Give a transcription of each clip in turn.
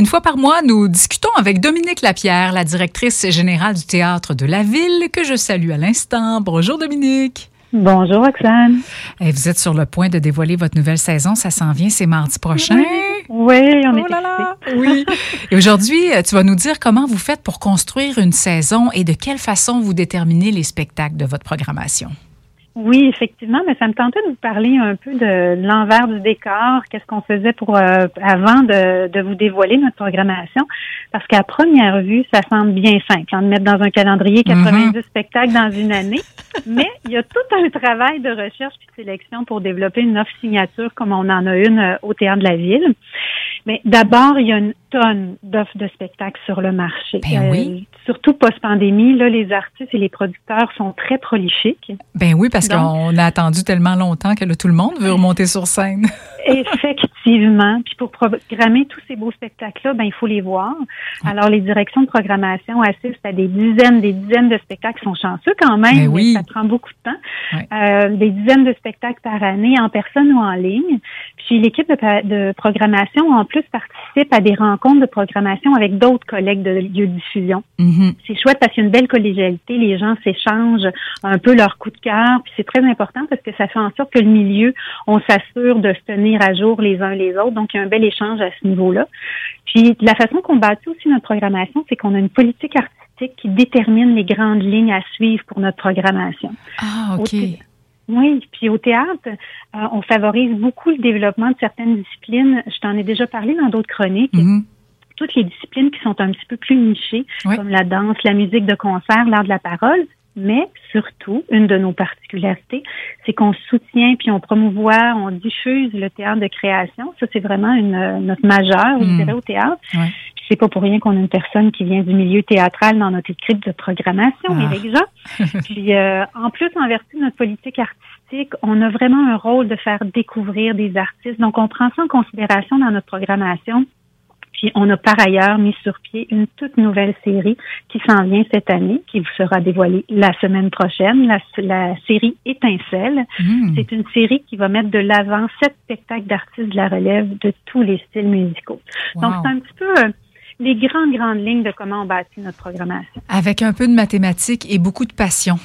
Une fois par mois, nous discutons avec Dominique Lapierre, la directrice générale du théâtre de la ville, que je salue à l'instant. Bonjour Dominique. Bonjour Roxane. Et vous êtes sur le point de dévoiler votre nouvelle saison. Ça s'en vient, c'est mardi prochain. Oui, on est oh là là. Oui. Et aujourd'hui, tu vas nous dire comment vous faites pour construire une saison et de quelle façon vous déterminez les spectacles de votre programmation. Oui, effectivement, mais ça me tentait de vous parler un peu de l'envers du décor, qu'est-ce qu'on faisait pour euh, avant de, de, vous dévoiler notre programmation, parce qu'à première vue, ça semble bien simple, hein, de mettre dans un calendrier 90 mm-hmm. spectacles dans une année, mais il y a tout un travail de recherche et de sélection pour développer une offre signature comme on en a une euh, au théâtre de la ville. Mais d'abord, il y a une tonne d'offres de spectacles sur le marché. Ben oui. Euh, surtout post-pandémie, là, les artistes et les producteurs sont très prolifiques. Ben oui, parce qu'on a attendu tellement longtemps que là, tout le monde veut remonter sur scène. Puis pour programmer tous ces beaux spectacles-là, ben il faut les voir. Alors les directions de programmation assistent à des dizaines, des dizaines de spectacles qui sont chanceux quand même. Ben oui. Ça prend beaucoup de temps. Euh, des dizaines de spectacles par année, en personne ou en ligne. Puis l'équipe de, de, programmation en plus participe à des rencontres de programmation avec d'autres collègues de lieux de diffusion. Mm-hmm. C'est chouette parce qu'il y a une belle collégialité. Les gens s'échangent un peu leur coup de cœur. Puis c'est très important parce que ça fait en sorte que le milieu, on s'assure de se tenir à jour les uns les autres. Donc, il y a un bel échange à ce niveau-là. Puis, la façon qu'on bâtit aussi notre programmation, c'est qu'on a une politique artistique qui détermine les grandes lignes à suivre pour notre programmation. Ah, OK. Oui, puis au théâtre, euh, on favorise beaucoup le développement de certaines disciplines. Je t'en ai déjà parlé dans d'autres chroniques. Mm-hmm. Toutes les disciplines qui sont un petit peu plus nichées, comme la danse, la musique de concert, l'art de la parole, mais surtout, une de nos particularités, c'est qu'on soutient puis on promouvoit, on diffuse le théâtre de création. Ça, c'est vraiment une notre majeur, je hmm. dirais, au théâtre. Ouais. C'est pas pour rien qu'on a une personne qui vient du milieu théâtral dans notre équipe de programmation, ah. Éric puis euh, en plus, en vertu de notre politique artistique, on a vraiment un rôle de faire découvrir des artistes. Donc, on prend ça en considération dans notre programmation. Puis on a par ailleurs mis sur pied une toute nouvelle série qui s'en vient cette année, qui vous sera dévoilée la semaine prochaine, la, série Étincelle. Hmm. C'est une série qui va mettre de l'avant sept spectacles d'artistes de la relève de tous les styles musicaux. Donc c'est un petit peu euh, les grandes, grandes lignes de comment on bâtit notre programmation. Avec un peu de mathématiques et beaucoup de passion.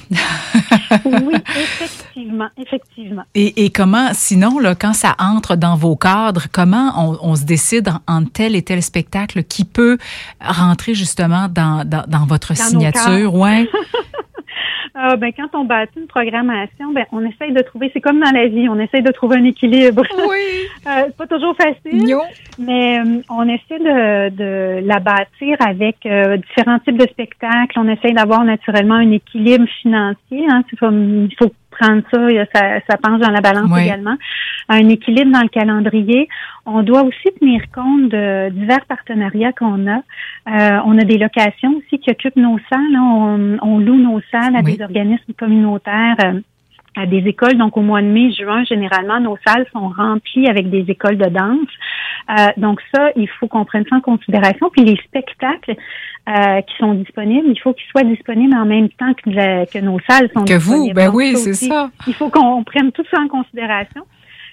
oui, effectivement, effectivement. Et, et, comment, sinon, là, quand ça entre dans vos cadres, comment on, on se décide en, tel et tel spectacle qui peut rentrer justement dans, dans, dans votre dans signature? Ouais. Ah, ben, quand on bâtit une programmation, ben, on essaye de trouver, c'est comme dans la vie, on essaye de trouver un équilibre. Oui. euh, c'est pas toujours facile. Non. Mais euh, on essaie de, de la bâtir avec euh, différents types de spectacles. On essaye d'avoir naturellement un équilibre financier. Hein. il faut prendre ça, ça, ça penche dans la balance également. Un équilibre dans le calendrier. On doit aussi tenir compte de divers partenariats qu'on a. Euh, on a des locations aussi qui occupent nos salles. On, on loue nos salles à des organismes communautaires. À des écoles. Donc, au mois de mai, juin, généralement, nos salles sont remplies avec des écoles de danse. Euh, donc, ça, il faut qu'on prenne ça en considération. Puis, les spectacles euh, qui sont disponibles, il faut qu'ils soient disponibles en même temps que, que nos salles sont que disponibles. Que vous, ben oui, c'est ça. Il faut qu'on prenne tout ça en considération.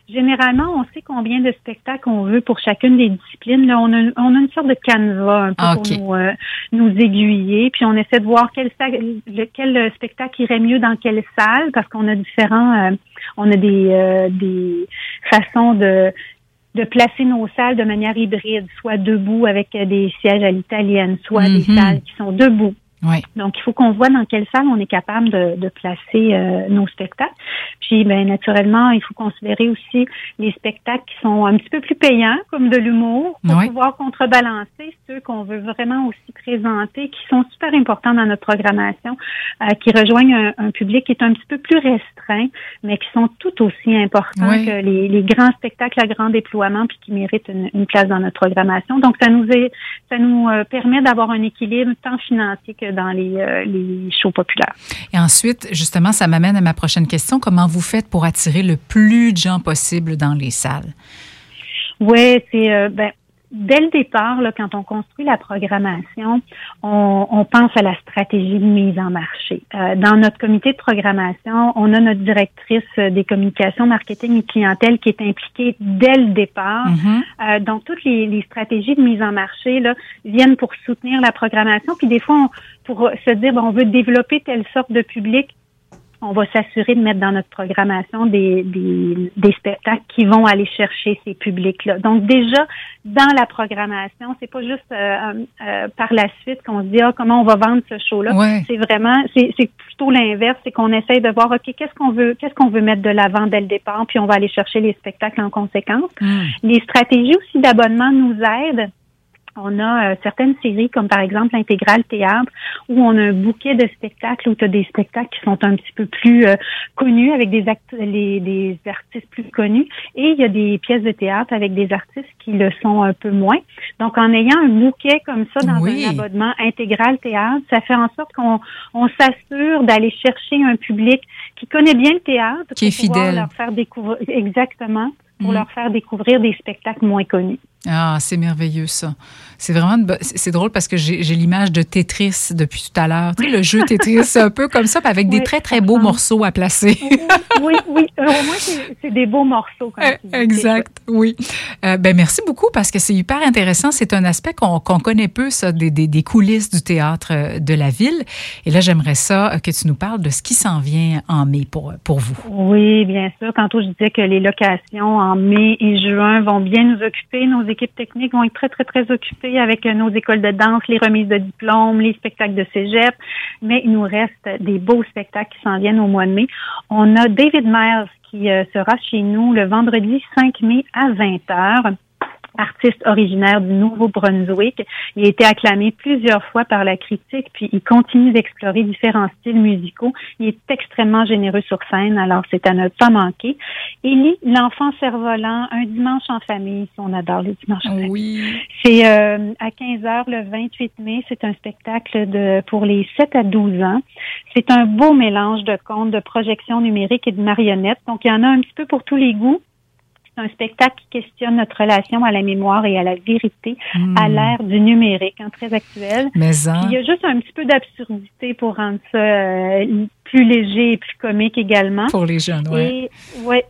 Généralement, on sait combien de spectacles on veut pour chacune des disciplines. Là, on a, on a une sorte de canevas un peu Ah, pour nous, euh, nous aiguiller, puis on essaie de voir quel, sta- lequel spectacle irait mieux dans quelle salle, parce qu'on a différents, euh, on a des, euh, des façons de de placer nos salles de manière hybride, soit debout avec euh, des sièges à l'italienne, soit des Mhm. salles qui sont debout. Oui. Donc, il faut qu'on voit dans quelle salle on est capable de, de placer euh, nos spectacles. Puis, ben, naturellement, il faut considérer aussi les spectacles qui sont un petit peu plus payants, comme de l'humour, pour Oui. pouvoir contrebalancer ceux qu'on veut vraiment aussi présenter, qui sont super importants dans notre programmation, euh, qui rejoignent un, un public qui est un petit peu plus restreint, mais qui sont tout aussi importants Oui. que les, les grands spectacles à grand déploiement, puis qui méritent une, une place dans notre programmation. Donc, ça nous est, ça nous euh, permet d'avoir un équilibre tant financier que dans les, euh, les shows populaires. Et ensuite, justement, ça m'amène à ma prochaine question. Comment vous faites pour attirer le plus de gens possible dans les salles? Oui, c'est euh, ben dès le départ, là, quand on construit la programmation, on, on, pense à la stratégie de mise en marché. Euh, dans notre comité de programmation, on a notre directrice des communications, marketing et clientèle qui est impliquée dès le départ. Mm-hmm. euh, donc, toutes les, les, stratégies de mise en marché là, viennent pour soutenir la programmation. Puis des fois, on, pour se dire, bon, on veut développer telle sorte de public on va s'assurer de mettre dans notre programmation des, des, des, spectacles qui vont aller chercher ces publics-là. Donc déjà, dans la programmation, c'est pas juste euh, euh, par la suite qu'on se dit ah, comment on va vendre ce show-là. C'est vraiment, c'est plutôt l'inverse, c'est qu'on essaye de voir ok qu'est-ce qu'on veut, qu'est-ce qu'on veut mettre de l'avant dès le départ, puis on va aller chercher les spectacles en conséquence. Les stratégies aussi d'abonnement nous aident on a euh, certaines séries, comme par exemple l'intégral théâtre, où on a un bouquet de spectacles, où tu as des spectacles qui sont un petit peu plus euh, connus, avec des, les, des artistes plus connus, et il y a des pièces de théâtre avec des artistes qui le sont un peu moins. Donc, en ayant un bouquet comme ça dans un abonnement intégral théâtre, ça fait en sorte qu'on on, s'assure d'aller chercher un public qui connaît bien le théâtre, qui est fidèle, leur faire découvrir exactement pour mm. leur faire découvrir des spectacles moins connus. Ah, c'est merveilleux ça. C'est vraiment c'est drôle parce que j'ai l'image de Tetris depuis tout à l'heure. Tu sais, le jeu Tetris, c'est un peu comme ça, avec des très très beaux morceaux à placer. oui, oui. Euh, au moins c'est des beaux morceaux. Quand eh, exact, oui. Euh, ben merci beaucoup parce que c'est hyper intéressant. C'est un aspect qu'on connaît peu ça, des, des, des, coulisses du théâtre euh, de la ville. Et là, j'aimerais ça que tu nous parles de ce qui s'en vient en mai pour pour vous. Oui, bien sûr. Tantôt je disais que les locations en mai et juin vont bien nous occuper. Nos équipes techniques vont être très, très, très occupées avec nos écoles de danse, les remises de diplômes, les spectacles de cégep. Mais il nous reste des beaux spectacles qui s'en viennent au mois de mai. On a David Miles qui euh, sera chez nous le vendredi 5 mai à 20 h artiste originaire du Nouveau-Brunswick. Il a été acclamé plusieurs fois par la critique, puis il continue d'explorer différents styles musicaux. Il est extrêmement généreux sur scène, alors c'est à ne pas manquer. Élie, l'enfant cerf-volant, un dimanche en famille, on adore les dimanches en famille. Oui. C'est euh, à 15 h le 28 mai. C'est un spectacle de pour les 7 à 12 ans. C'est un beau mélange de contes, de projections numériques et de marionnettes. Donc, il y en a un petit peu pour tous les goûts. C'est un spectacle qui questionne notre relation à la mémoire et à la vérité hmm. à l'ère du numérique, hein, très actuel. Mais hein. Il y a juste un petit peu d'absurdité pour rendre ça euh, plus léger et plus comique également. Pour les jeunes, oui. Ouais,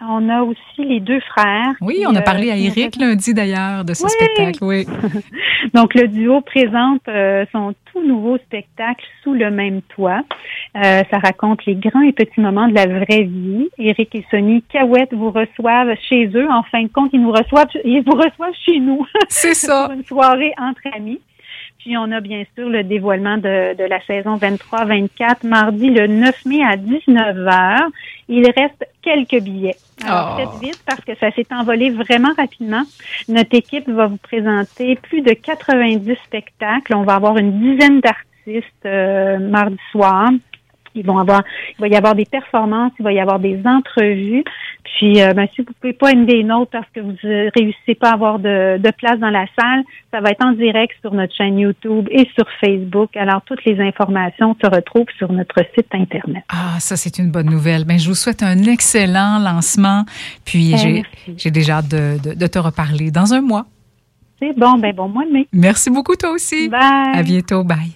on a aussi les deux frères. Oui, on a parlé à euh, Eric lundi d'ailleurs de ce spectacle, oui. Donc le duo présente euh, son tout nouveau spectacle sous le même toit. Euh, ça raconte les grands et petits moments de la vraie vie. Eric et Sonny Cahouette vous reçoivent chez eux. En fin de compte, ils nous reçoivent, ils vous reçoivent chez nous. C'est ça. Pour une soirée entre amis. Puis on a bien sûr le dévoilement de, de la saison 23-24 mardi le 9 mai à 19h. Il reste quelques billets. Alors oh. faites vite parce que ça s'est envolé vraiment rapidement. Notre équipe va vous présenter plus de 90 spectacles. On va avoir une dizaine d'artistes euh, mardi soir. Ils vont avoir, il va y avoir des performances, il va y avoir des entrevues. Puis, euh, ben, si vous pouvez pas une des nôtres parce que vous ne réussissez pas à avoir de, de, place dans la salle, ça va être en direct sur notre chaîne YouTube et sur Facebook. Alors, toutes les informations se retrouvent sur notre site Internet. Ah, ça, c'est une bonne nouvelle. Ben, je vous souhaite un excellent lancement. Puis, ben, j'ai déjà hâte de, de, de te reparler dans un mois. C'est bon, ben bon mois de mai. Merci beaucoup, toi aussi. Bye. À bientôt. Bye.